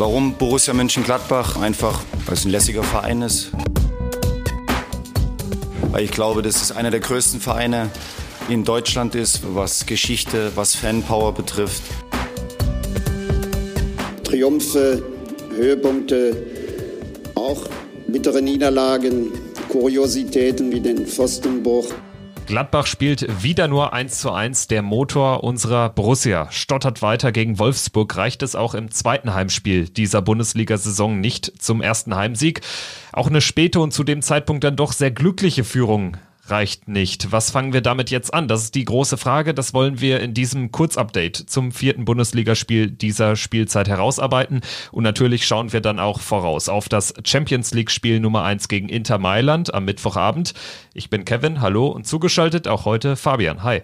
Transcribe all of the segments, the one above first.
Warum Borussia Mönchengladbach? Einfach, weil es ein lässiger Verein ist. Weil ich glaube, dass es einer der größten Vereine in Deutschland ist, was Geschichte, was Fanpower betrifft. Triumphe, Höhepunkte, auch bittere Niederlagen, Kuriositäten wie den Pfostenbruch. Gladbach spielt wieder nur 1 zu 1. Der Motor unserer Borussia stottert weiter gegen Wolfsburg. Reicht es auch im zweiten Heimspiel dieser Bundesliga-Saison nicht zum ersten Heimsieg? Auch eine späte und zu dem Zeitpunkt dann doch sehr glückliche Führung reicht nicht. Was fangen wir damit jetzt an? Das ist die große Frage. Das wollen wir in diesem Kurzupdate zum vierten Bundesligaspiel dieser Spielzeit herausarbeiten. Und natürlich schauen wir dann auch voraus auf das Champions League Spiel Nummer eins gegen Inter Mailand am Mittwochabend. Ich bin Kevin, hallo und zugeschaltet auch heute Fabian. Hi.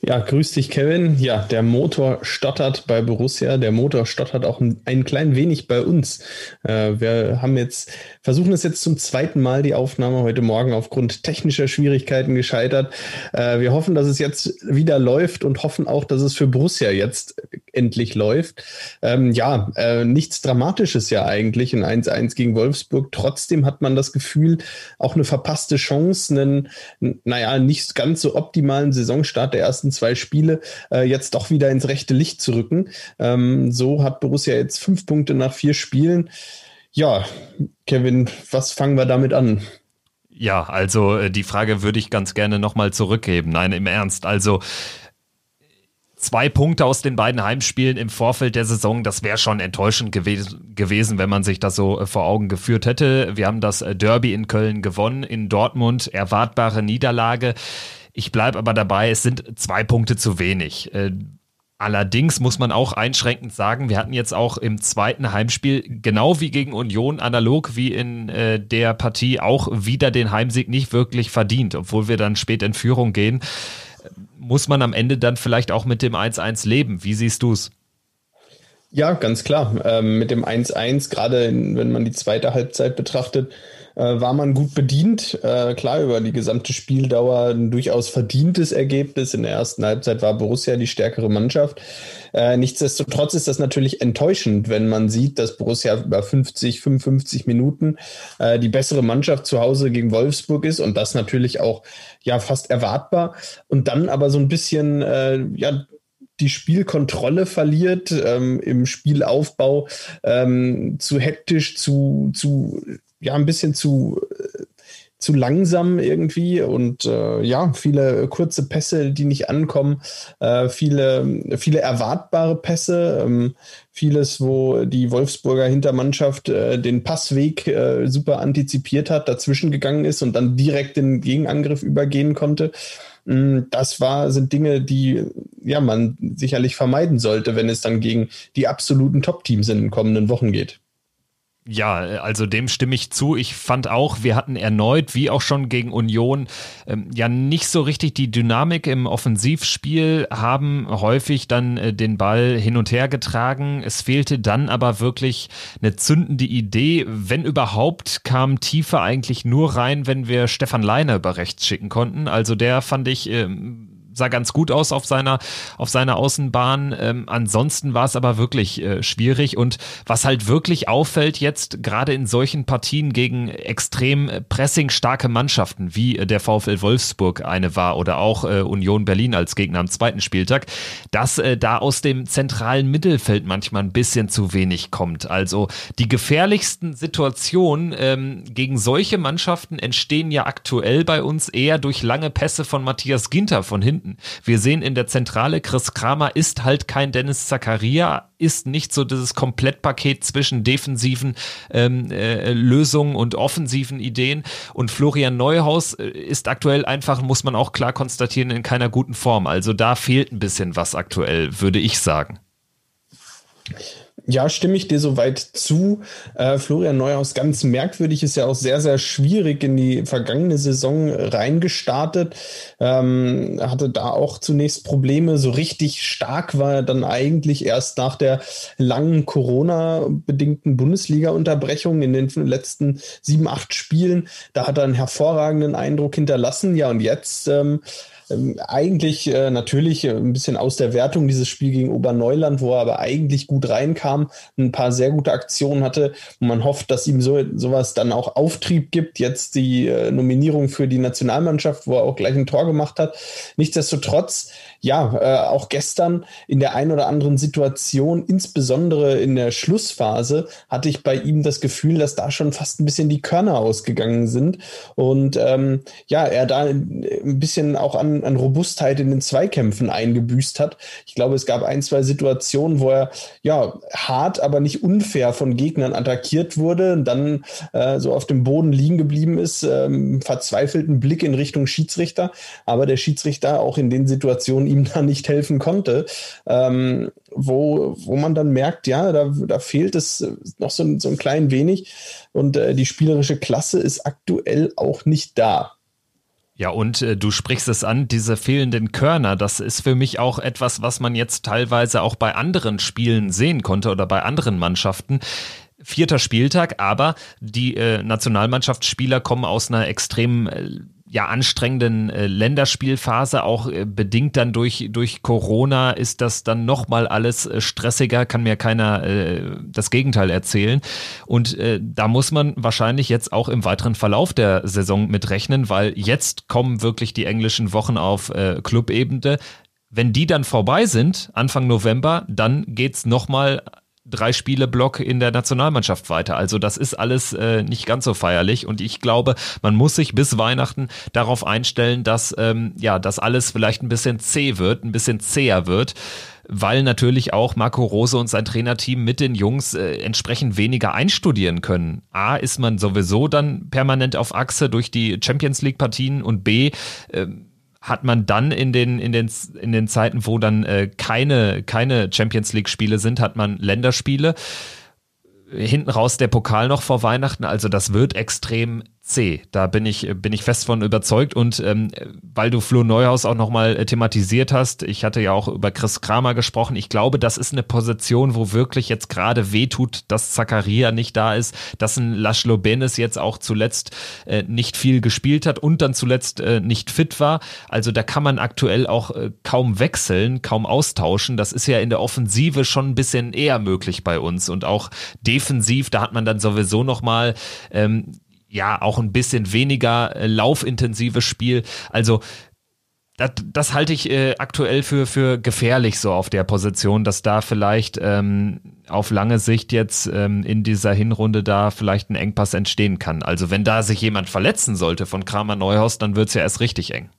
Ja, grüß dich, Kevin. Ja, der Motor stottert bei Borussia. Der Motor stottert auch ein, ein klein wenig bei uns. Äh, wir haben jetzt, versuchen es jetzt zum zweiten Mal die Aufnahme heute Morgen aufgrund technischer Schwierigkeiten gescheitert. Äh, wir hoffen, dass es jetzt wieder läuft und hoffen auch, dass es für Borussia jetzt endlich läuft. Ähm, ja, äh, nichts Dramatisches ja eigentlich in 1-1 gegen Wolfsburg. Trotzdem hat man das Gefühl, auch eine verpasste Chance, einen, naja, nicht ganz so optimalen Saisonstart der ersten zwei Spiele äh, jetzt doch wieder ins rechte Licht zu rücken. Ähm, so hat Borussia jetzt fünf Punkte nach vier Spielen. Ja, Kevin, was fangen wir damit an? Ja, also äh, die Frage würde ich ganz gerne nochmal zurückgeben. Nein, im Ernst. Also zwei Punkte aus den beiden Heimspielen im Vorfeld der Saison, das wäre schon enttäuschend gewesen, gewesen, wenn man sich das so äh, vor Augen geführt hätte. Wir haben das äh, Derby in Köln gewonnen, in Dortmund erwartbare Niederlage. Ich bleibe aber dabei, es sind zwei Punkte zu wenig. Äh, allerdings muss man auch einschränkend sagen, wir hatten jetzt auch im zweiten Heimspiel, genau wie gegen Union, analog wie in äh, der Partie, auch wieder den Heimsieg nicht wirklich verdient, obwohl wir dann spät in Führung gehen. Muss man am Ende dann vielleicht auch mit dem 1-1 leben? Wie siehst du es? Ja, ganz klar. Ähm, mit dem 1-1, gerade wenn man die zweite Halbzeit betrachtet, äh, war man gut bedient. Äh, klar, über die gesamte Spieldauer ein durchaus verdientes Ergebnis. In der ersten Halbzeit war Borussia die stärkere Mannschaft. Äh, nichtsdestotrotz ist das natürlich enttäuschend, wenn man sieht, dass Borussia über 50, 55 Minuten äh, die bessere Mannschaft zu Hause gegen Wolfsburg ist und das natürlich auch ja fast erwartbar. Und dann aber so ein bisschen äh, ja die Spielkontrolle verliert, ähm, im Spielaufbau ähm, zu hektisch, zu, zu ja ein bisschen zu äh, zu langsam irgendwie und äh, ja, viele kurze Pässe, die nicht ankommen, äh, viele, viele erwartbare Pässe, ähm, vieles, wo die Wolfsburger Hintermannschaft äh, den Passweg äh, super antizipiert hat, dazwischen gegangen ist und dann direkt den Gegenangriff übergehen konnte. Mm, das war, sind Dinge, die ja man sicherlich vermeiden sollte, wenn es dann gegen die absoluten Top-Teams in den kommenden Wochen geht. Ja, also dem stimme ich zu. Ich fand auch, wir hatten erneut, wie auch schon gegen Union, ähm, ja nicht so richtig die Dynamik im Offensivspiel, haben häufig dann äh, den Ball hin und her getragen. Es fehlte dann aber wirklich eine zündende Idee. Wenn überhaupt, kam Tiefe eigentlich nur rein, wenn wir Stefan Leiner über rechts schicken konnten. Also der fand ich. Ähm, sah ganz gut aus auf seiner, auf seiner Außenbahn. Ähm, ansonsten war es aber wirklich äh, schwierig. Und was halt wirklich auffällt jetzt, gerade in solchen Partien gegen extrem pressingstarke Mannschaften, wie äh, der VfL Wolfsburg eine war oder auch äh, Union Berlin als Gegner am zweiten Spieltag, dass äh, da aus dem zentralen Mittelfeld manchmal ein bisschen zu wenig kommt. Also die gefährlichsten Situationen ähm, gegen solche Mannschaften entstehen ja aktuell bei uns eher durch lange Pässe von Matthias Ginter von hinten finden. Wir sehen in der Zentrale, Chris Kramer ist halt kein Dennis Zakaria, ist nicht so dieses Komplettpaket zwischen defensiven ähm, äh, Lösungen und offensiven Ideen. Und Florian Neuhaus äh, ist aktuell einfach, muss man auch klar konstatieren, in keiner guten Form. Also da fehlt ein bisschen was aktuell, würde ich sagen. Ja, stimme ich dir soweit zu. Äh, Florian Neuhaus, ganz merkwürdig, ist ja auch sehr, sehr schwierig in die vergangene Saison reingestartet. Ähm, hatte da auch zunächst Probleme. So richtig stark war er dann eigentlich erst nach der langen Corona-bedingten Bundesliga-Unterbrechung in den letzten sieben, acht Spielen. Da hat er einen hervorragenden Eindruck hinterlassen. Ja, und jetzt ähm, eigentlich äh, natürlich ein bisschen aus der Wertung dieses Spiel gegen Oberneuland, wo er aber eigentlich gut reinkam, ein paar sehr gute Aktionen hatte. Und man hofft, dass ihm so sowas dann auch Auftrieb gibt. Jetzt die äh, Nominierung für die Nationalmannschaft, wo er auch gleich ein Tor gemacht hat. Nichtsdestotrotz, ja, äh, auch gestern in der ein oder anderen Situation, insbesondere in der Schlussphase, hatte ich bei ihm das Gefühl, dass da schon fast ein bisschen die Körner ausgegangen sind. Und ähm, ja, er da ein bisschen auch an, an Robustheit in den Zweikämpfen eingebüßt hat. Ich glaube, es gab ein, zwei Situationen, wo er ja hart, aber nicht unfair von Gegnern attackiert wurde und dann äh, so auf dem Boden liegen geblieben ist, ähm, verzweifelten Blick in Richtung Schiedsrichter. Aber der Schiedsrichter auch in den Situationen ihm da nicht helfen konnte, ähm, wo, wo man dann merkt, ja, da, da fehlt es noch so, so ein klein wenig und äh, die spielerische Klasse ist aktuell auch nicht da. Ja, und äh, du sprichst es an, diese fehlenden Körner, das ist für mich auch etwas, was man jetzt teilweise auch bei anderen Spielen sehen konnte oder bei anderen Mannschaften. Vierter Spieltag, aber die äh, Nationalmannschaftsspieler kommen aus einer extrem äh, ja anstrengenden äh, Länderspielphase, auch äh, bedingt dann durch durch Corona ist das dann noch mal alles äh, stressiger, kann mir keiner äh, das Gegenteil erzählen und äh, da muss man wahrscheinlich jetzt auch im weiteren Verlauf der Saison mit rechnen, weil jetzt kommen wirklich die englischen Wochen auf äh, Clubebene. Wenn die dann vorbei sind, Anfang November, dann geht's noch mal drei Spiele Block in der Nationalmannschaft weiter. Also das ist alles äh, nicht ganz so feierlich und ich glaube, man muss sich bis Weihnachten darauf einstellen, dass ähm, ja, das alles vielleicht ein bisschen zäh wird, ein bisschen zäher wird weil natürlich auch Marco Rose und sein Trainerteam mit den Jungs äh, entsprechend weniger einstudieren können. A, ist man sowieso dann permanent auf Achse durch die Champions League Partien und B, äh, hat man dann in den, in den, in den Zeiten, wo dann äh, keine, keine Champions League-Spiele sind, hat man Länderspiele. Hinten raus der Pokal noch vor Weihnachten, also das wird extrem C. Da bin ich, bin ich fest von überzeugt. Und ähm, weil du Flo Neuhaus auch nochmal äh, thematisiert hast, ich hatte ja auch über Chris Kramer gesprochen. Ich glaube, das ist eine Position, wo wirklich jetzt gerade wehtut, dass Zakaria nicht da ist, dass ein Laszlo Benes jetzt auch zuletzt äh, nicht viel gespielt hat und dann zuletzt äh, nicht fit war. Also da kann man aktuell auch äh, kaum wechseln, kaum austauschen. Das ist ja in der Offensive schon ein bisschen eher möglich bei uns. Und auch defensiv, da hat man dann sowieso nochmal ähm, ja auch ein bisschen weniger äh, laufintensives Spiel. Also das, das halte ich äh, aktuell für, für gefährlich so auf der Position, dass da vielleicht ähm, auf lange Sicht jetzt ähm, in dieser Hinrunde da vielleicht ein Engpass entstehen kann. Also wenn da sich jemand verletzen sollte von Kramer Neuhaus, dann wird's ja erst richtig eng.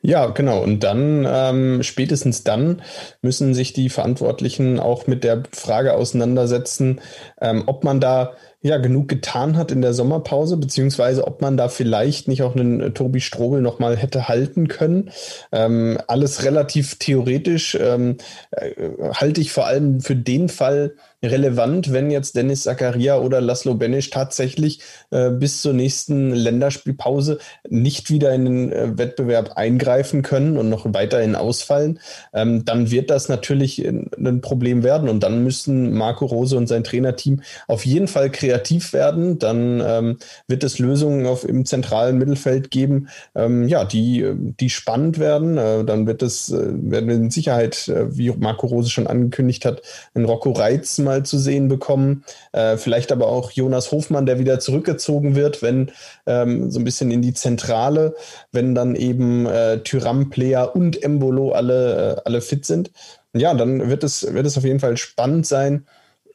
Ja, genau. Und dann, ähm, spätestens dann, müssen sich die Verantwortlichen auch mit der Frage auseinandersetzen, ähm, ob man da ja genug getan hat in der Sommerpause, beziehungsweise ob man da vielleicht nicht auch einen äh, Tobi Strobel nochmal hätte halten können. Ähm, alles relativ theoretisch ähm, äh, halte ich vor allem für den Fall relevant, wenn jetzt Dennis Zakaria oder Laszlo Benisch tatsächlich äh, bis zur nächsten Länderspielpause nicht wieder in den äh, Wettbewerb eingreifen können und noch weiterhin ausfallen, ähm, dann wird das natürlich ein Problem werden und dann müssen Marco Rose und sein Trainerteam auf jeden Fall kreativ werden. Dann ähm, wird es Lösungen auf im zentralen Mittelfeld geben, ähm, ja, die, die spannend werden. Äh, dann wird es, äh, werden wir in Sicherheit, äh, wie Marco Rose schon angekündigt hat, einen Rocco Reitz mal zu sehen bekommen. Äh, vielleicht aber auch Jonas Hofmann, der wieder zurückgezogen wird, wenn ähm, so ein bisschen in die Zentrale, wenn dann eben äh, Tyram, Player und Embolo alle, äh, alle fit sind. Ja, dann wird es, wird es auf jeden Fall spannend sein,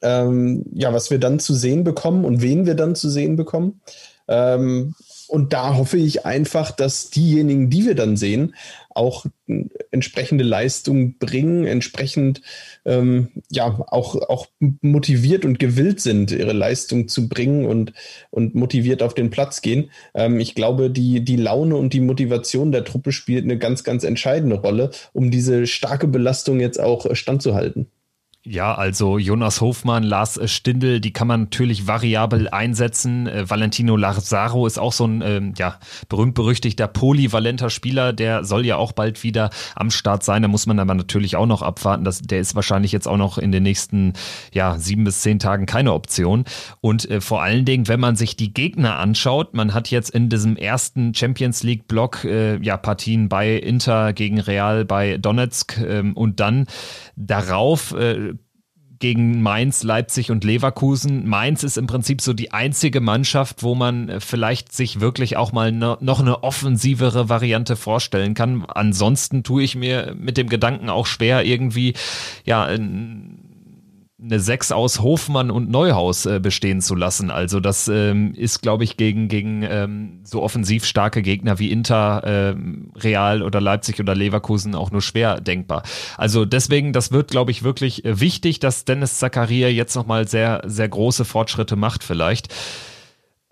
ähm, ja, was wir dann zu sehen bekommen und wen wir dann zu sehen bekommen. Ähm, und da hoffe ich einfach, dass diejenigen, die wir dann sehen, auch entsprechende Leistung bringen, entsprechend ähm, ja auch, auch motiviert und gewillt sind, ihre Leistung zu bringen und, und motiviert auf den Platz gehen. Ähm, ich glaube, die, die Laune und die Motivation der Truppe spielt eine ganz, ganz entscheidende Rolle, um diese starke Belastung jetzt auch standzuhalten. Ja, also Jonas Hofmann, Lars Stindl, die kann man natürlich variabel einsetzen. Äh, Valentino Lazaro ist auch so ein ähm, ja, berühmt-berüchtigter polyvalenter Spieler, der soll ja auch bald wieder am Start sein. Da muss man aber natürlich auch noch abwarten. Das, der ist wahrscheinlich jetzt auch noch in den nächsten ja, sieben bis zehn Tagen keine Option. Und äh, vor allen Dingen, wenn man sich die Gegner anschaut, man hat jetzt in diesem ersten Champions League-Block äh, ja Partien bei Inter gegen Real, bei Donetsk ähm, und dann darauf äh, gegen Mainz, Leipzig und Leverkusen. Mainz ist im Prinzip so die einzige Mannschaft, wo man äh, vielleicht sich wirklich auch mal ne, noch eine offensivere Variante vorstellen kann. Ansonsten tue ich mir mit dem Gedanken auch schwer, irgendwie, ja, eine Sechs aus Hofmann und Neuhaus äh, bestehen zu lassen. Also das ähm, ist, glaube ich, gegen, gegen ähm, so offensiv starke Gegner wie Inter, ähm, Real oder Leipzig oder Leverkusen auch nur schwer denkbar. Also deswegen, das wird, glaube ich, wirklich äh, wichtig, dass Dennis Zakaria jetzt nochmal sehr, sehr große Fortschritte macht vielleicht.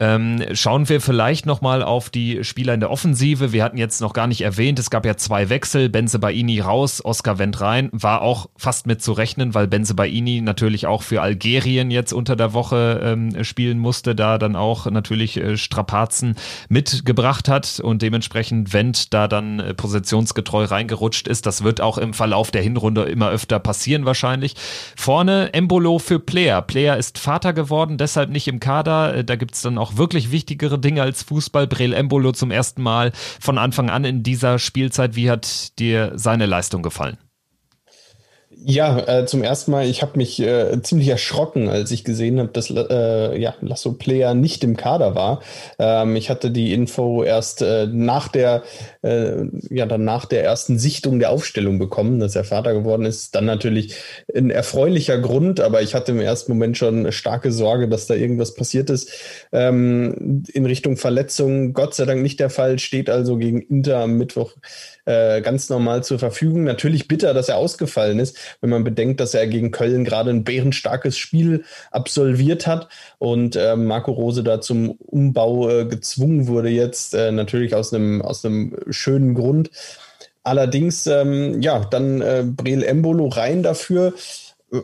Ähm, schauen wir vielleicht nochmal auf die Spieler in der Offensive. Wir hatten jetzt noch gar nicht erwähnt, es gab ja zwei Wechsel. Benze Baini raus, Oscar Wendt rein. War auch fast mit zu rechnen, weil Benze Baini natürlich auch für Algerien jetzt unter der Woche ähm, spielen musste, da dann auch natürlich äh, Strapazen mitgebracht hat und dementsprechend Wendt da dann äh, positionsgetreu reingerutscht ist. Das wird auch im Verlauf der Hinrunde immer öfter passieren wahrscheinlich. Vorne Embolo für Player. Player ist Vater geworden, deshalb nicht im Kader. Äh, da gibt's dann auch auch wirklich wichtigere Dinge als Fußball. Brel Embolo zum ersten Mal von Anfang an in dieser Spielzeit. Wie hat dir seine Leistung gefallen? Ja, äh, zum ersten Mal, ich habe mich äh, ziemlich erschrocken, als ich gesehen habe, dass äh, ja, Lasso Player nicht im Kader war. Ähm, ich hatte die Info erst äh, nach der, äh, ja, dann nach der ersten Sichtung der Aufstellung bekommen, dass er Vater geworden ist. Dann natürlich ein erfreulicher Grund, aber ich hatte im ersten Moment schon starke Sorge, dass da irgendwas passiert ist. Ähm, in Richtung Verletzung, Gott sei Dank nicht der Fall, steht also gegen Inter am Mittwoch äh, ganz normal zur Verfügung. Natürlich bitter, dass er ausgefallen ist, wenn man bedenkt, dass er gegen Köln gerade ein bärenstarkes Spiel absolviert hat und äh, Marco Rose da zum Umbau äh, gezwungen wurde jetzt, äh, natürlich aus einem aus schönen Grund. Allerdings, ähm, ja, dann äh, Brel Embolo rein dafür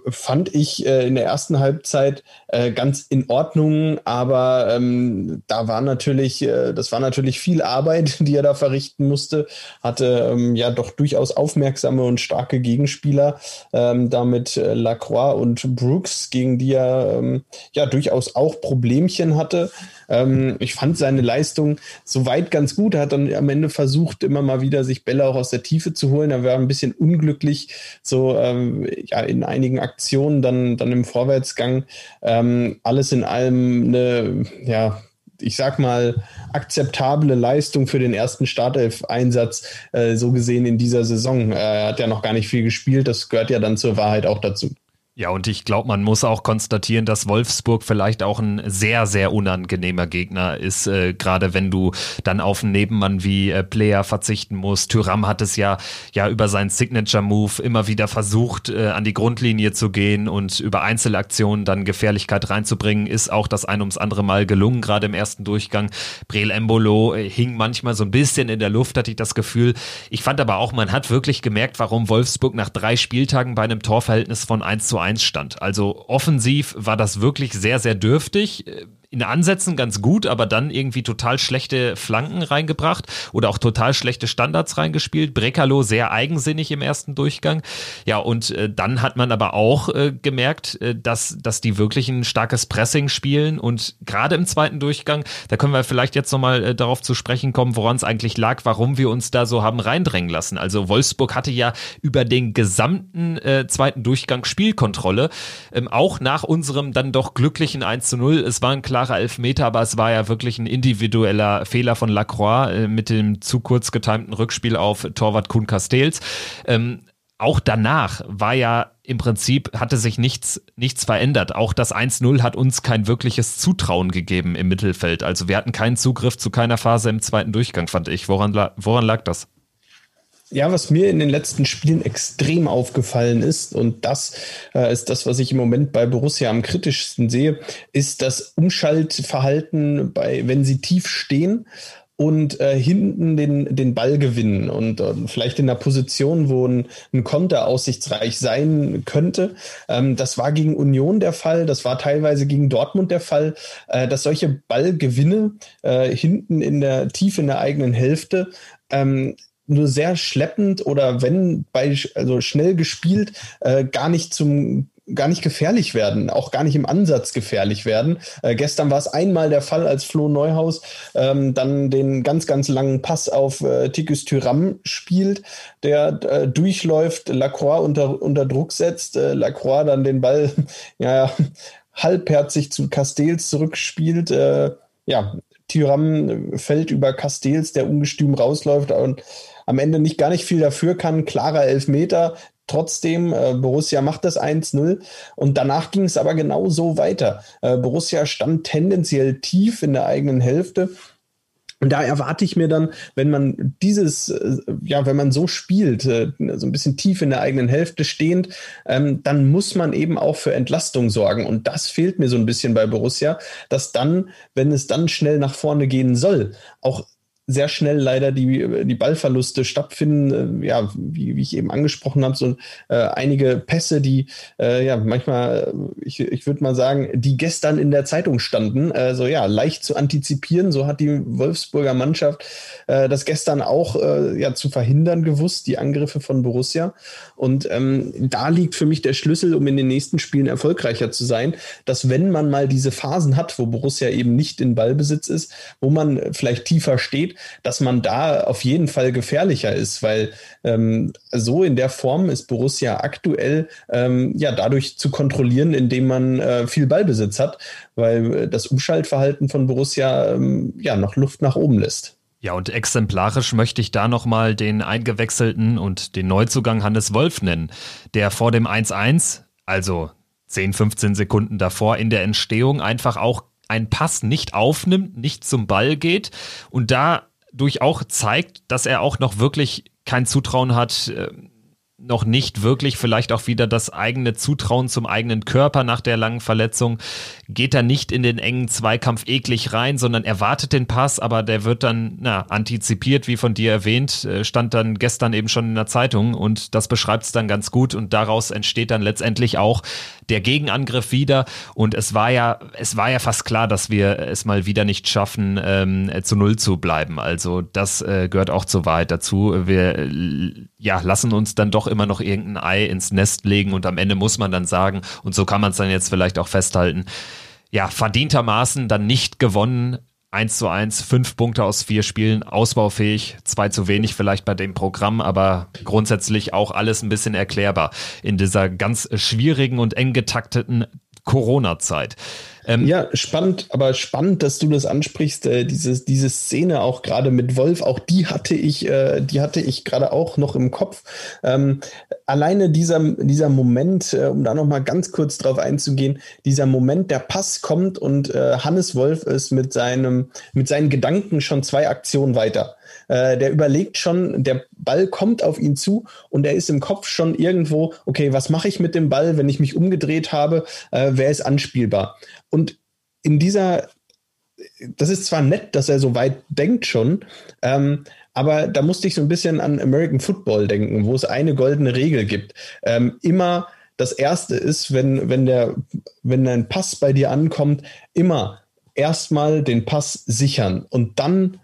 fand ich äh, in der ersten Halbzeit äh, ganz in Ordnung, aber ähm, da war natürlich, äh, das war natürlich viel Arbeit, die er da verrichten musste. Hatte ähm, ja doch durchaus aufmerksame und starke Gegenspieler, ähm, damit äh, Lacroix und Brooks, gegen die er ähm, ja durchaus auch Problemchen hatte. Ähm, ich fand seine Leistung soweit ganz gut. Er hat dann am Ende versucht, immer mal wieder sich Bälle auch aus der Tiefe zu holen. Er war ein bisschen unglücklich, so ähm, ja, in einigen Aktionen dann, dann im Vorwärtsgang. Ähm, alles in allem eine, ja, ich sag mal, akzeptable Leistung für den ersten Startelf-Einsatz, äh, so gesehen in dieser Saison. Er hat ja noch gar nicht viel gespielt, das gehört ja dann zur Wahrheit auch dazu. Ja, und ich glaube, man muss auch konstatieren, dass Wolfsburg vielleicht auch ein sehr, sehr unangenehmer Gegner ist, äh, gerade wenn du dann auf einen Nebenmann wie äh, Player verzichten musst. Tyram hat es ja, ja über seinen Signature-Move immer wieder versucht, äh, an die Grundlinie zu gehen und über Einzelaktionen dann Gefährlichkeit reinzubringen, ist auch das ein ums andere Mal gelungen, gerade im ersten Durchgang. Brel Embolo äh, hing manchmal so ein bisschen in der Luft, hatte ich das Gefühl. Ich fand aber auch, man hat wirklich gemerkt, warum Wolfsburg nach drei Spieltagen bei einem Torverhältnis von 1 zu 1 1 stand. Also offensiv war das wirklich sehr, sehr dürftig in Ansätzen ganz gut, aber dann irgendwie total schlechte Flanken reingebracht oder auch total schlechte Standards reingespielt. Brekalo sehr eigensinnig im ersten Durchgang. Ja, und äh, dann hat man aber auch äh, gemerkt, äh, dass, dass die wirklich ein starkes Pressing spielen und gerade im zweiten Durchgang, da können wir vielleicht jetzt nochmal äh, darauf zu sprechen kommen, woran es eigentlich lag, warum wir uns da so haben reindrängen lassen. Also Wolfsburg hatte ja über den gesamten äh, zweiten Durchgang Spielkontrolle, ähm, auch nach unserem dann doch glücklichen 1 zu 0. Es war ein klarer klarer Elfmeter, aber es war ja wirklich ein individueller Fehler von Lacroix äh, mit dem zu kurz getimten Rückspiel auf Torwart Kuhn Castells. Ähm, auch danach war ja im Prinzip, hatte sich nichts, nichts verändert. Auch das 1-0 hat uns kein wirkliches Zutrauen gegeben im Mittelfeld. Also wir hatten keinen Zugriff zu keiner Phase im zweiten Durchgang, fand ich. Woran, woran lag das? Ja, was mir in den letzten Spielen extrem aufgefallen ist, und das äh, ist das, was ich im Moment bei Borussia am kritischsten sehe, ist das Umschaltverhalten bei, wenn sie tief stehen und äh, hinten den, den Ball gewinnen und äh, vielleicht in einer Position, wo ein, ein Konter aussichtsreich sein könnte. Ähm, das war gegen Union der Fall, das war teilweise gegen Dortmund der Fall, äh, dass solche Ballgewinne äh, hinten in der Tiefe in der eigenen Hälfte ähm, nur sehr schleppend oder wenn bei also schnell gespielt äh, gar nicht zum gar nicht gefährlich werden, auch gar nicht im Ansatz gefährlich werden. Äh, gestern war es einmal der Fall, als Flo Neuhaus ähm, dann den ganz, ganz langen Pass auf äh, Tikus Tyram spielt, der äh, durchläuft, Lacroix unter, unter Druck setzt, äh, Lacroix dann den Ball ja, halbherzig zu Castells zurückspielt. Äh, ja, Tyram fällt über Castells, der ungestüm rausläuft und am Ende nicht gar nicht viel dafür kann. Klarer Elfmeter, Trotzdem, äh, Borussia macht das 1-0 und danach ging es aber genau so weiter. Äh, Borussia stand tendenziell tief in der eigenen Hälfte. Und da erwarte ich mir dann, wenn man dieses, äh, ja, wenn man so spielt, äh, so ein bisschen tief in der eigenen Hälfte stehend, ähm, dann muss man eben auch für Entlastung sorgen. Und das fehlt mir so ein bisschen bei Borussia, dass dann, wenn es dann schnell nach vorne gehen soll, auch sehr schnell leider die, die Ballverluste stattfinden. Äh, ja, wie, wie ich eben angesprochen habe, so äh, einige Pässe, die äh, ja manchmal, ich, ich würde mal sagen, die gestern in der Zeitung standen. Also ja, leicht zu antizipieren. So hat die Wolfsburger Mannschaft äh, das gestern auch äh, ja zu verhindern gewusst, die Angriffe von Borussia. Und ähm, da liegt für mich der Schlüssel, um in den nächsten Spielen erfolgreicher zu sein, dass wenn man mal diese Phasen hat, wo Borussia eben nicht in Ballbesitz ist, wo man vielleicht tiefer steht, dass man da auf jeden Fall gefährlicher ist, weil ähm, so in der Form ist Borussia aktuell ähm, ja dadurch zu kontrollieren, indem man äh, viel Ballbesitz hat, weil äh, das Umschaltverhalten von Borussia ähm, ja noch Luft nach oben lässt. Ja, und exemplarisch möchte ich da nochmal den eingewechselten und den Neuzugang Hannes Wolf nennen, der vor dem 1-1, also 10, 15 Sekunden davor in der Entstehung einfach auch einen Pass nicht aufnimmt, nicht zum Ball geht und dadurch auch zeigt, dass er auch noch wirklich kein Zutrauen hat, äh, noch nicht wirklich vielleicht auch wieder das eigene Zutrauen zum eigenen Körper nach der langen Verletzung. Geht er nicht in den engen Zweikampf eklig rein, sondern erwartet den Pass, aber der wird dann na, antizipiert, wie von dir erwähnt, äh, stand dann gestern eben schon in der Zeitung und das beschreibt es dann ganz gut und daraus entsteht dann letztendlich auch der Gegenangriff wieder und es war ja, es war ja fast klar, dass wir es mal wieder nicht schaffen, ähm, zu Null zu bleiben. Also das äh, gehört auch zur Wahrheit dazu. Wir äh, ja, lassen uns dann doch immer noch irgendein Ei ins Nest legen und am Ende muss man dann sagen, und so kann man es dann jetzt vielleicht auch festhalten, ja, verdientermaßen dann nicht gewonnen. 1 zu 1, fünf Punkte aus vier Spielen, ausbaufähig, zwei zu wenig vielleicht bei dem Programm, aber grundsätzlich auch alles ein bisschen erklärbar in dieser ganz schwierigen und eng getakteten Corona-Zeit. Ähm, ja, spannend, aber spannend, dass du das ansprichst, äh, diese, diese Szene auch gerade mit Wolf, auch die hatte ich, äh, die hatte ich gerade auch noch im Kopf. Ähm, alleine dieser, dieser Moment, äh, um da nochmal ganz kurz drauf einzugehen, dieser Moment, der Pass kommt und äh, Hannes Wolf ist mit seinem, mit seinen Gedanken schon zwei Aktionen weiter. Äh, der überlegt schon, der Ball kommt auf ihn zu und er ist im Kopf schon irgendwo, okay, was mache ich mit dem Ball, wenn ich mich umgedreht habe, äh, wer ist anspielbar? Und in dieser, das ist zwar nett, dass er so weit denkt schon, ähm, aber da musste ich so ein bisschen an American Football denken, wo es eine goldene Regel gibt. Ähm, immer das erste ist, wenn, wenn der, wenn ein Pass bei dir ankommt, immer erstmal den Pass sichern und dann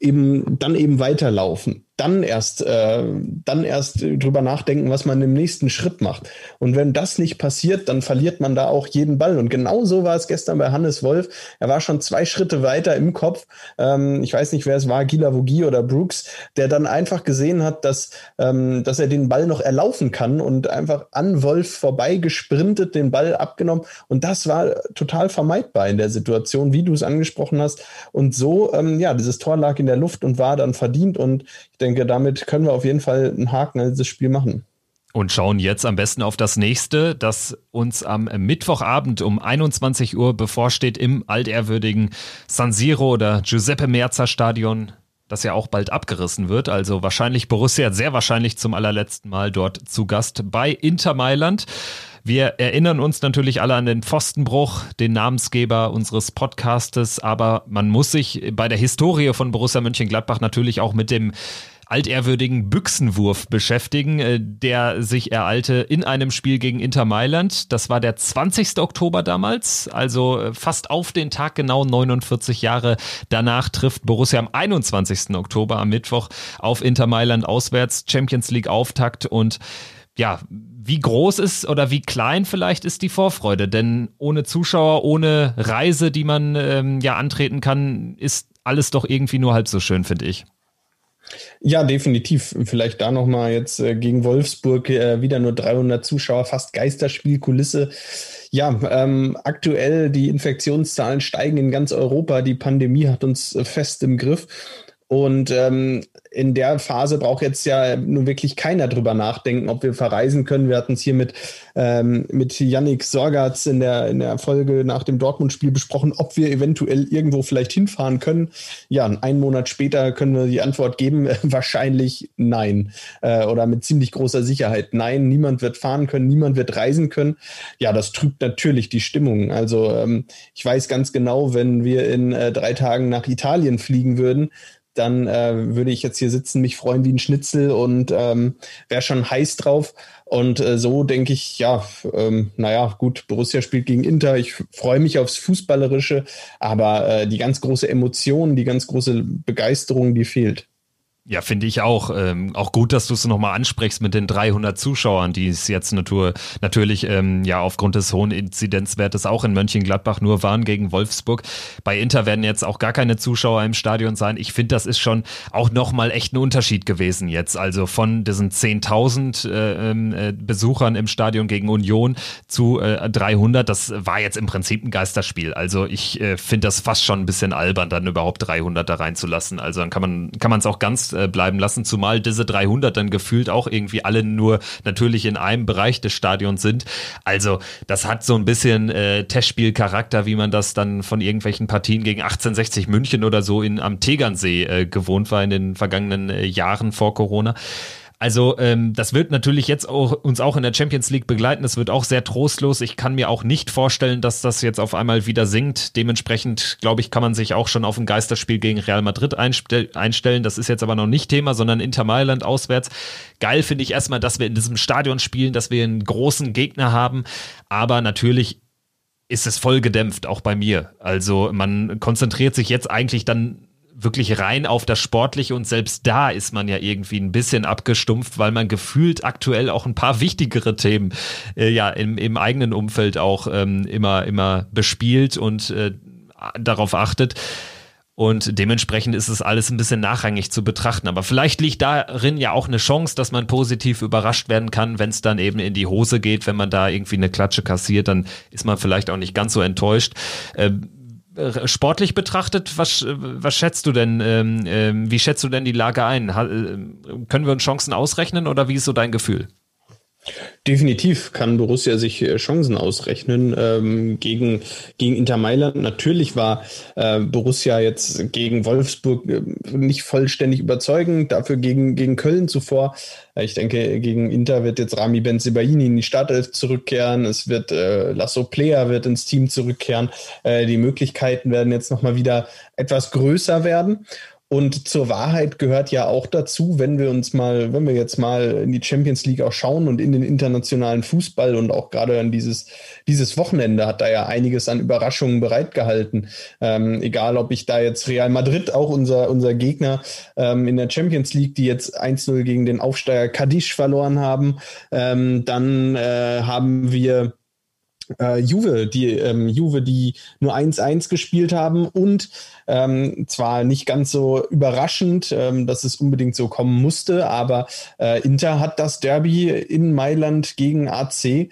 eben, dann eben weiterlaufen dann erst, äh, dann erst drüber nachdenken, was man im nächsten Schritt macht. Und wenn das nicht passiert, dann verliert man da auch jeden Ball. Und genau so war es gestern bei Hannes Wolf. Er war schon zwei Schritte weiter im Kopf. Ähm, ich weiß nicht, wer es war, Gila Vogie oder Brooks, der dann einfach gesehen hat, dass, ähm, dass er den Ball noch erlaufen kann und einfach an Wolf vorbei gesprintet, den Ball abgenommen. Und das war total vermeidbar in der Situation, wie du es angesprochen hast. Und so, ähm, ja, dieses Tor lag in der Luft und war dann verdient. Und ich denke, denke, damit können wir auf jeden Fall einen Haken an dieses Spiel machen. Und schauen jetzt am besten auf das nächste, das uns am Mittwochabend um 21 Uhr bevorsteht im altehrwürdigen San Siro oder Giuseppe Merzer Stadion. das ja auch bald abgerissen wird. Also wahrscheinlich Borussia sehr wahrscheinlich zum allerletzten Mal dort zu Gast bei Inter Mailand. Wir erinnern uns natürlich alle an den Pfostenbruch, den Namensgeber unseres Podcastes, aber man muss sich bei der Historie von Borussia Mönchengladbach natürlich auch mit dem altehrwürdigen Büchsenwurf beschäftigen, äh, der sich ereilte in einem Spiel gegen Inter Mailand. Das war der 20. Oktober damals, also äh, fast auf den Tag genau 49 Jahre danach trifft Borussia am 21. Oktober am Mittwoch auf Inter Mailand auswärts Champions League Auftakt und ja, wie groß ist oder wie klein vielleicht ist die Vorfreude? Denn ohne Zuschauer, ohne Reise, die man ähm, ja antreten kann, ist alles doch irgendwie nur halb so schön, finde ich. Ja, definitiv. Vielleicht da nochmal jetzt äh, gegen Wolfsburg äh, wieder nur 300 Zuschauer, fast Geisterspielkulisse. Ja, ähm, aktuell die Infektionszahlen steigen in ganz Europa. Die Pandemie hat uns äh, fest im Griff. Und ähm, in der Phase braucht jetzt ja nun wirklich keiner drüber nachdenken, ob wir verreisen können. Wir hatten es hier mit, ähm, mit Yannick Sorgatz in der, in der Folge nach dem Dortmund-Spiel besprochen, ob wir eventuell irgendwo vielleicht hinfahren können. Ja, einen Monat später können wir die Antwort geben, wahrscheinlich nein. Äh, oder mit ziemlich großer Sicherheit nein. Niemand wird fahren können, niemand wird reisen können. Ja, das trübt natürlich die Stimmung. Also ähm, ich weiß ganz genau, wenn wir in äh, drei Tagen nach Italien fliegen würden, dann äh, würde ich jetzt hier sitzen, mich freuen wie ein Schnitzel und ähm, wäre schon heiß drauf. Und äh, so denke ich, ja, ähm, naja, gut, Borussia spielt gegen Inter. Ich freue mich aufs Fußballerische, aber äh, die ganz große Emotion, die ganz große Begeisterung, die fehlt. Ja, finde ich auch. Ähm, auch gut, dass du es nochmal ansprichst mit den 300 Zuschauern, die es jetzt natur, natürlich ähm, ja aufgrund des hohen Inzidenzwertes auch in Mönchengladbach nur waren gegen Wolfsburg. Bei Inter werden jetzt auch gar keine Zuschauer im Stadion sein. Ich finde, das ist schon auch nochmal echt ein Unterschied gewesen jetzt. Also von diesen 10.000 äh, ähm, äh, Besuchern im Stadion gegen Union zu äh, 300, das war jetzt im Prinzip ein Geisterspiel. Also ich äh, finde das fast schon ein bisschen albern, dann überhaupt 300 da reinzulassen. Also dann kann man kann man es auch ganz äh, bleiben lassen, zumal diese 300 dann gefühlt auch irgendwie alle nur natürlich in einem Bereich des Stadions sind. Also das hat so ein bisschen äh, Testspielcharakter, wie man das dann von irgendwelchen Partien gegen 1860 München oder so in am Tegernsee äh, gewohnt war in den vergangenen äh, Jahren vor Corona. Also ähm, das wird natürlich jetzt auch, uns auch in der Champions League begleiten. Das wird auch sehr trostlos. Ich kann mir auch nicht vorstellen, dass das jetzt auf einmal wieder sinkt. Dementsprechend, glaube ich, kann man sich auch schon auf ein Geisterspiel gegen Real Madrid einstellen. Das ist jetzt aber noch nicht Thema, sondern Inter Mailand auswärts. Geil finde ich erstmal, dass wir in diesem Stadion spielen, dass wir einen großen Gegner haben. Aber natürlich ist es voll gedämpft, auch bei mir. Also man konzentriert sich jetzt eigentlich dann wirklich rein auf das Sportliche und selbst da ist man ja irgendwie ein bisschen abgestumpft, weil man gefühlt aktuell auch ein paar wichtigere Themen äh, ja im, im eigenen Umfeld auch ähm, immer, immer bespielt und äh, darauf achtet. Und dementsprechend ist es alles ein bisschen nachrangig zu betrachten. Aber vielleicht liegt darin ja auch eine Chance, dass man positiv überrascht werden kann, wenn es dann eben in die Hose geht, wenn man da irgendwie eine Klatsche kassiert, dann ist man vielleicht auch nicht ganz so enttäuscht. Ähm, äh, sportlich betrachtet, was, was schätzt du denn, ähm, ähm, wie schätzt du denn die Lage ein? Ha, äh, können wir uns Chancen ausrechnen oder wie ist so dein Gefühl? Definitiv kann Borussia sich äh, Chancen ausrechnen ähm, gegen, gegen Inter Mailand. Natürlich war äh, Borussia jetzt gegen Wolfsburg äh, nicht vollständig überzeugend, dafür gegen, gegen Köln zuvor. Äh, ich denke, gegen Inter wird jetzt Rami Benzebaini in die Startelf zurückkehren. Es wird äh, Lasso Player wird ins Team zurückkehren. Äh, die Möglichkeiten werden jetzt nochmal wieder etwas größer werden. Und zur Wahrheit gehört ja auch dazu, wenn wir uns mal, wenn wir jetzt mal in die Champions League auch schauen und in den internationalen Fußball und auch gerade an dieses, dieses Wochenende hat da ja einiges an Überraschungen bereitgehalten. Ähm, egal, ob ich da jetzt Real Madrid, auch unser, unser Gegner ähm, in der Champions League, die jetzt 1-0 gegen den Aufsteiger Cadiz verloren haben, ähm, dann äh, haben wir äh, Juve, die ähm, Juve, die nur 1-1 gespielt haben und ähm, zwar nicht ganz so überraschend, ähm, dass es unbedingt so kommen musste, aber äh, Inter hat das Derby in Mailand gegen AC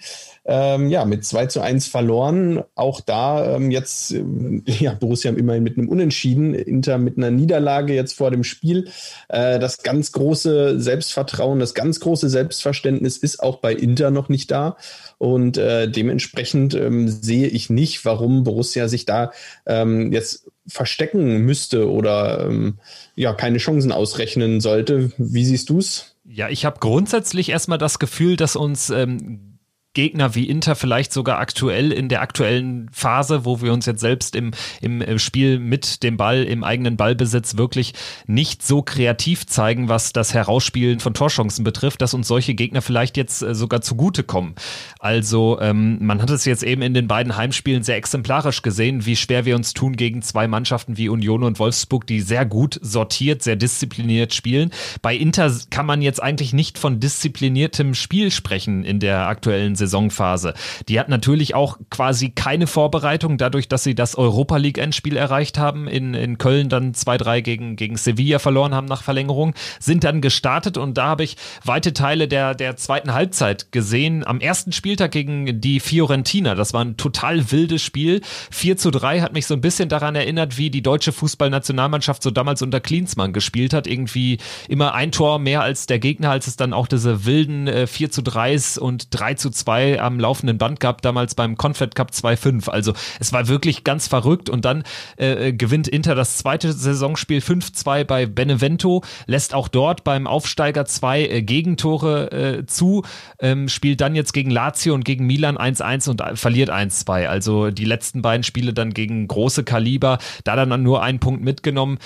ähm, ja, mit 2 zu 1 verloren. Auch da ähm, jetzt, äh, ja, Borussia immerhin mit einem Unentschieden, Inter mit einer Niederlage jetzt vor dem Spiel. Äh, das ganz große Selbstvertrauen, das ganz große Selbstverständnis ist auch bei Inter noch nicht da. Und äh, dementsprechend ähm, sehe ich nicht, warum Borussia sich da ähm, jetzt verstecken müsste oder ähm, ja keine Chancen ausrechnen sollte. Wie siehst du es? Ja, ich habe grundsätzlich erstmal das Gefühl, dass uns ähm, Gegner wie Inter vielleicht sogar aktuell in der aktuellen Phase, wo wir uns jetzt selbst im, im äh, Spiel mit dem Ball, im eigenen Ballbesitz wirklich nicht so kreativ zeigen, was das Herausspielen von Torchancen betrifft, dass uns solche Gegner vielleicht jetzt äh, sogar zugutekommen. Also ähm, man hat es jetzt eben in den beiden Heimspielen sehr exemplarisch gesehen, wie schwer wir uns tun gegen zwei Mannschaften wie Union und Wolfsburg, die sehr gut sortiert, sehr diszipliniert spielen. Bei Inter kann man jetzt eigentlich nicht von diszipliniertem Spiel sprechen in der aktuellen Saisonphase. Die hat natürlich auch quasi keine Vorbereitung, dadurch, dass sie das Europa League Endspiel erreicht haben, in, in Köln dann 2-3 gegen, gegen Sevilla verloren haben nach Verlängerung, sind dann gestartet und da habe ich weite Teile der, der zweiten Halbzeit gesehen. Am ersten Spieltag gegen die Fiorentina, das war ein total wildes Spiel. 4 zu 3 hat mich so ein bisschen daran erinnert, wie die deutsche Fußballnationalmannschaft so damals unter Klinsmann gespielt hat. Irgendwie immer ein Tor mehr als der Gegner, als es dann auch diese wilden äh, 4 zu 3s und 3 zu 2 2 am laufenden Band gab, damals beim Confed Cup 2-5. Also es war wirklich ganz verrückt und dann äh, gewinnt Inter das zweite Saisonspiel 5-2 bei Benevento, lässt auch dort beim Aufsteiger zwei äh, Gegentore äh, zu, ähm, spielt dann jetzt gegen Lazio und gegen Milan 1-1 und verliert 1-2. Also die letzten beiden Spiele dann gegen große Kaliber, da dann nur einen Punkt mitgenommen.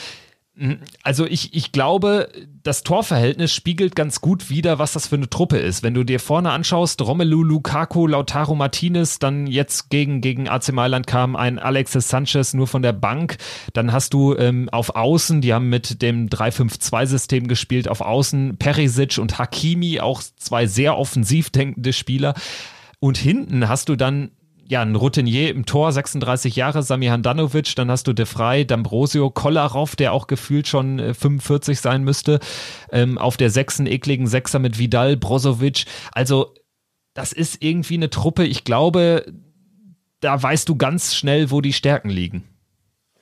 Mhm. Also ich, ich glaube, das Torverhältnis spiegelt ganz gut wider, was das für eine Truppe ist. Wenn du dir vorne anschaust, Romelu Lukaku, Lautaro Martinez, dann jetzt gegen, gegen AC Mailand kam ein Alexis Sanchez nur von der Bank. Dann hast du ähm, auf Außen, die haben mit dem 3-5-2-System gespielt, auf Außen Perisic und Hakimi, auch zwei sehr offensiv denkende Spieler. Und hinten hast du dann ja, ein Routinier im Tor, 36 Jahre, Sami Handanovic, dann hast du De Frey, D'Ambrosio, Kolarov, der auch gefühlt schon 45 äh, sein müsste, ähm, auf der sechsten ekligen Sechser mit Vidal, Brozovic, also das ist irgendwie eine Truppe, ich glaube, da weißt du ganz schnell, wo die Stärken liegen.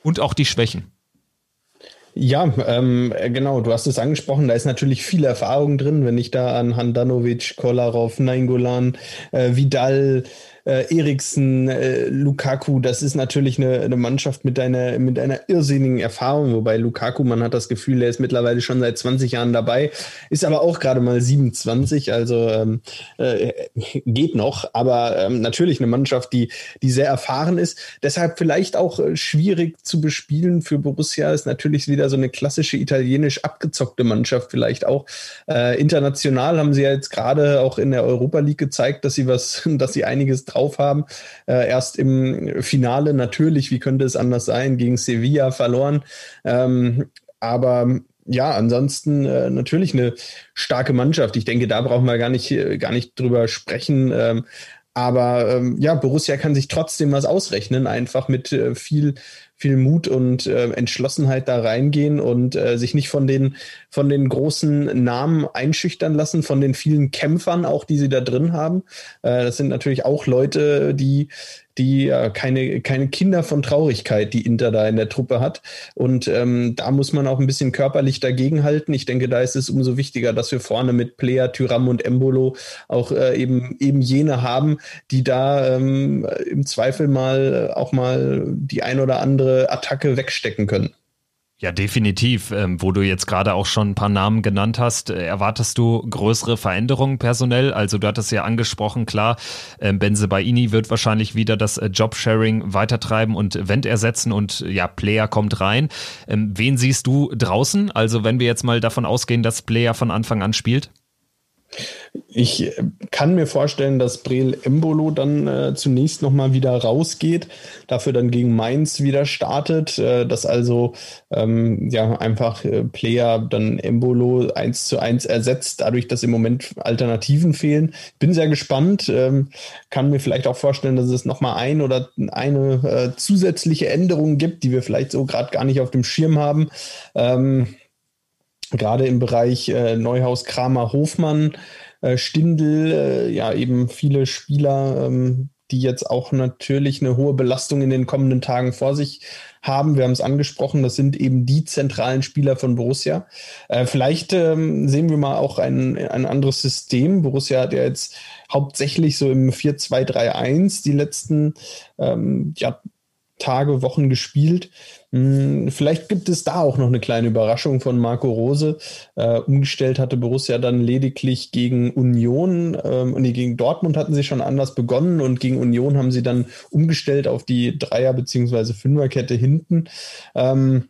Und auch die Schwächen. Ja, ähm, genau, du hast es angesprochen, da ist natürlich viel Erfahrung drin, wenn ich da an Handanovic, Kolarov, Nainggolan, äh, Vidal, äh, Eriksen, äh, Lukaku, das ist natürlich eine, eine Mannschaft mit einer, mit einer irrsinnigen Erfahrung, wobei Lukaku, man hat das Gefühl, er ist mittlerweile schon seit 20 Jahren dabei, ist aber auch gerade mal 27, also ähm, äh, geht noch, aber ähm, natürlich eine Mannschaft, die, die sehr erfahren ist, deshalb vielleicht auch äh, schwierig zu bespielen für Borussia, ist natürlich wieder so eine klassische italienisch abgezockte Mannschaft vielleicht auch. Äh, international haben sie ja jetzt gerade auch in der Europa League gezeigt, dass sie was, dass sie einiges drauf haben. Äh, erst im Finale natürlich, wie könnte es anders sein, gegen Sevilla verloren. Ähm, aber ja, ansonsten äh, natürlich eine starke Mannschaft. Ich denke, da brauchen wir gar nicht, äh, gar nicht drüber sprechen. Ähm, aber ähm, ja, Borussia kann sich trotzdem was ausrechnen, einfach mit äh, viel viel Mut und äh, Entschlossenheit da reingehen und äh, sich nicht von den, von den großen Namen einschüchtern lassen, von den vielen Kämpfern auch, die sie da drin haben. Äh, das sind natürlich auch Leute, die die äh, keine, keine Kinder von Traurigkeit, die Inter da in der Truppe hat. Und ähm, da muss man auch ein bisschen körperlich dagegenhalten. Ich denke, da ist es umso wichtiger, dass wir vorne mit Player, Tyram und Embolo auch äh, eben, eben jene haben, die da ähm, im Zweifel mal auch mal die ein oder andere Attacke wegstecken können. Ja, definitiv. Ähm, wo du jetzt gerade auch schon ein paar Namen genannt hast, äh, erwartest du größere Veränderungen personell? Also du hattest ja angesprochen, klar, äh, Benzebaini wird wahrscheinlich wieder das äh, Jobsharing weitertreiben und Vent ersetzen und ja, Player kommt rein. Ähm, wen siehst du draußen? Also wenn wir jetzt mal davon ausgehen, dass Player von Anfang an spielt? Ich äh, kann mir vorstellen, dass Breel Embolo dann äh, zunächst nochmal wieder rausgeht, dafür dann gegen Mainz wieder startet, äh, dass also ähm, ja einfach äh, Player dann Embolo eins zu eins ersetzt, dadurch, dass im Moment Alternativen fehlen. Bin sehr gespannt, ähm, kann mir vielleicht auch vorstellen, dass es nochmal ein oder eine äh, zusätzliche Änderung gibt, die wir vielleicht so gerade gar nicht auf dem Schirm haben. Ähm, gerade im Bereich äh, Neuhaus, Kramer, Hofmann, äh, Stindl, äh, ja eben viele Spieler, ähm, die jetzt auch natürlich eine hohe Belastung in den kommenden Tagen vor sich haben. Wir haben es angesprochen, das sind eben die zentralen Spieler von Borussia. Äh, vielleicht ähm, sehen wir mal auch ein, ein anderes System. Borussia hat ja jetzt hauptsächlich so im 4-2-3-1 die letzten ähm, ja, Tage, Wochen gespielt. Hm, vielleicht gibt es da auch noch eine kleine Überraschung von Marco Rose. Äh, umgestellt hatte Borussia dann lediglich gegen Union. Ähm, nee, gegen Dortmund hatten sie schon anders begonnen und gegen Union haben sie dann umgestellt auf die Dreier- bzw. Fünferkette hinten. Ähm,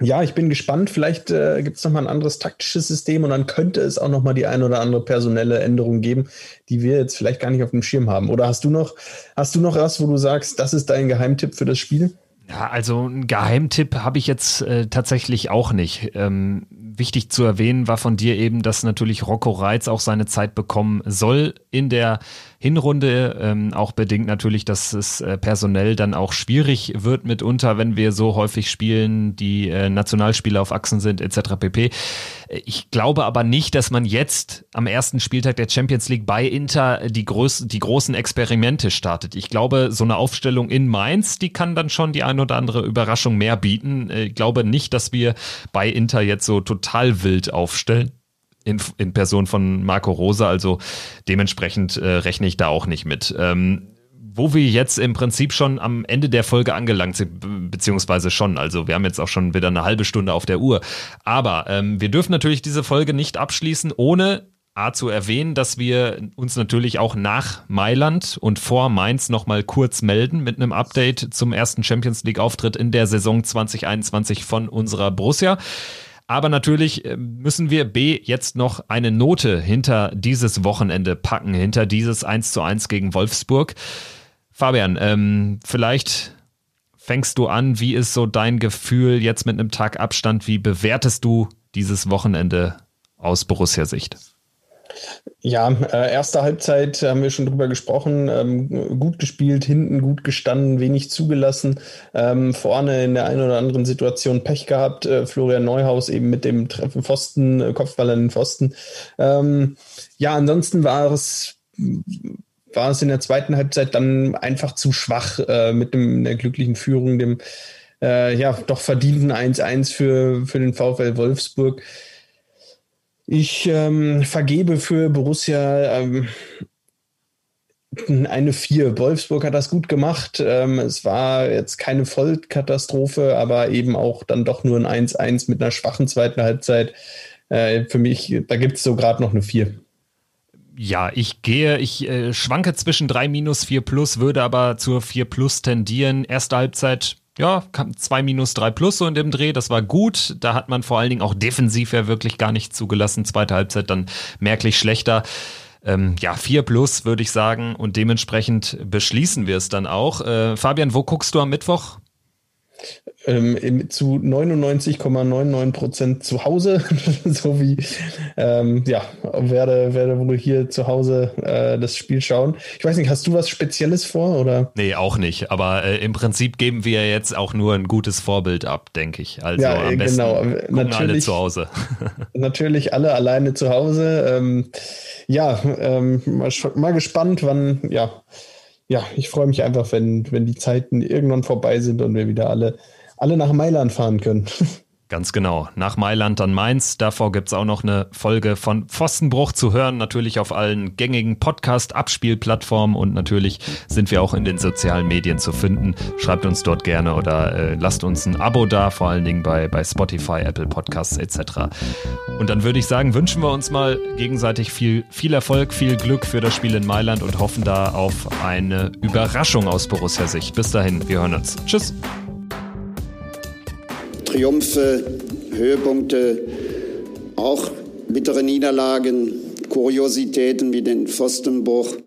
ja, ich bin gespannt. Vielleicht äh, gibt es nochmal ein anderes taktisches System und dann könnte es auch nochmal die ein oder andere personelle Änderung geben, die wir jetzt vielleicht gar nicht auf dem Schirm haben. Oder hast du noch, hast du noch was, wo du sagst, das ist dein Geheimtipp für das Spiel? Ja, also einen Geheimtipp habe ich jetzt äh, tatsächlich auch nicht. Ähm, wichtig zu erwähnen war von dir eben, dass natürlich Rocco Reitz auch seine Zeit bekommen soll in der Hinrunde, ähm, auch bedingt natürlich, dass es äh, personell dann auch schwierig wird mitunter, wenn wir so häufig spielen, die äh, Nationalspieler auf Achsen sind etc. pp. Ich glaube aber nicht, dass man jetzt am ersten Spieltag der Champions League bei Inter die, groß, die großen Experimente startet. Ich glaube, so eine Aufstellung in Mainz, die kann dann schon die ein oder andere Überraschung mehr bieten. Äh, ich glaube nicht, dass wir bei Inter jetzt so total wild aufstellen in, in Person von Marco Rosa. Also dementsprechend äh, rechne ich da auch nicht mit. Ähm, wo wir jetzt im Prinzip schon am Ende der Folge angelangt sind, beziehungsweise schon, also wir haben jetzt auch schon wieder eine halbe Stunde auf der Uhr. Aber ähm, wir dürfen natürlich diese Folge nicht abschließen, ohne A zu erwähnen, dass wir uns natürlich auch nach Mailand und vor Mainz nochmal kurz melden mit einem Update zum ersten Champions League Auftritt in der Saison 2021 von unserer Borussia. Aber natürlich äh, müssen wir B jetzt noch eine Note hinter dieses Wochenende packen, hinter dieses 1 zu 1 gegen Wolfsburg. Fabian, ähm, vielleicht fängst du an, wie ist so dein Gefühl jetzt mit einem Tag Abstand? Wie bewertest du dieses Wochenende aus Borussia-Sicht? Ja, äh, erste Halbzeit haben wir schon drüber gesprochen. Ähm, gut gespielt, hinten gut gestanden, wenig zugelassen. Ähm, vorne in der einen oder anderen Situation Pech gehabt. Äh, Florian Neuhaus eben mit dem Treffen Pfosten, äh, Kopfball an den Pfosten. Ähm, ja, ansonsten war es war es in der zweiten Halbzeit dann einfach zu schwach äh, mit dem, der glücklichen Führung, dem äh, ja doch verdienten 1-1 für, für den VfL Wolfsburg. Ich ähm, vergebe für Borussia ähm, eine 4. Wolfsburg hat das gut gemacht. Ähm, es war jetzt keine Vollkatastrophe, aber eben auch dann doch nur ein 1-1 mit einer schwachen zweiten Halbzeit. Äh, für mich, da gibt es so gerade noch eine 4. Ja, ich gehe, ich äh, schwanke zwischen 3 minus 4 plus, würde aber zur 4 plus tendieren. Erste Halbzeit ja, 2 minus 3 plus so in dem Dreh, das war gut. Da hat man vor allen Dingen auch defensiv ja wirklich gar nicht zugelassen. Zweite Halbzeit dann merklich schlechter. Ähm, ja, 4 plus würde ich sagen und dementsprechend beschließen wir es dann auch. Äh, Fabian, wo guckst du am Mittwoch? Ähm, zu 99,99 Prozent zu Hause, so wie ähm, ja werde werde wohl hier zu Hause äh, das Spiel schauen. Ich weiß nicht, hast du was Spezielles vor oder? Nee, auch nicht. Aber äh, im Prinzip geben wir jetzt auch nur ein gutes Vorbild ab, denke ich. Also ja, am besten genau. natürlich alle zu Hause. natürlich alle alleine zu Hause. Ähm, ja, ähm, mal, mal gespannt, wann ja ja, ich freue mich einfach, wenn, wenn die Zeiten irgendwann vorbei sind und wir wieder alle, alle nach Mailand fahren können. Ganz genau. Nach Mailand dann Mainz. Davor gibt es auch noch eine Folge von Pfostenbruch zu hören. Natürlich auf allen gängigen Podcast-Abspielplattformen und natürlich sind wir auch in den sozialen Medien zu finden. Schreibt uns dort gerne oder äh, lasst uns ein Abo da, vor allen Dingen bei, bei Spotify, Apple Podcasts etc. Und dann würde ich sagen, wünschen wir uns mal gegenseitig viel, viel Erfolg, viel Glück für das Spiel in Mailand und hoffen da auf eine Überraschung aus Borussia-Sicht. Bis dahin, wir hören uns. Tschüss. Triumphe, Höhepunkte, auch bittere Niederlagen, Kuriositäten wie den Pfostenbruch.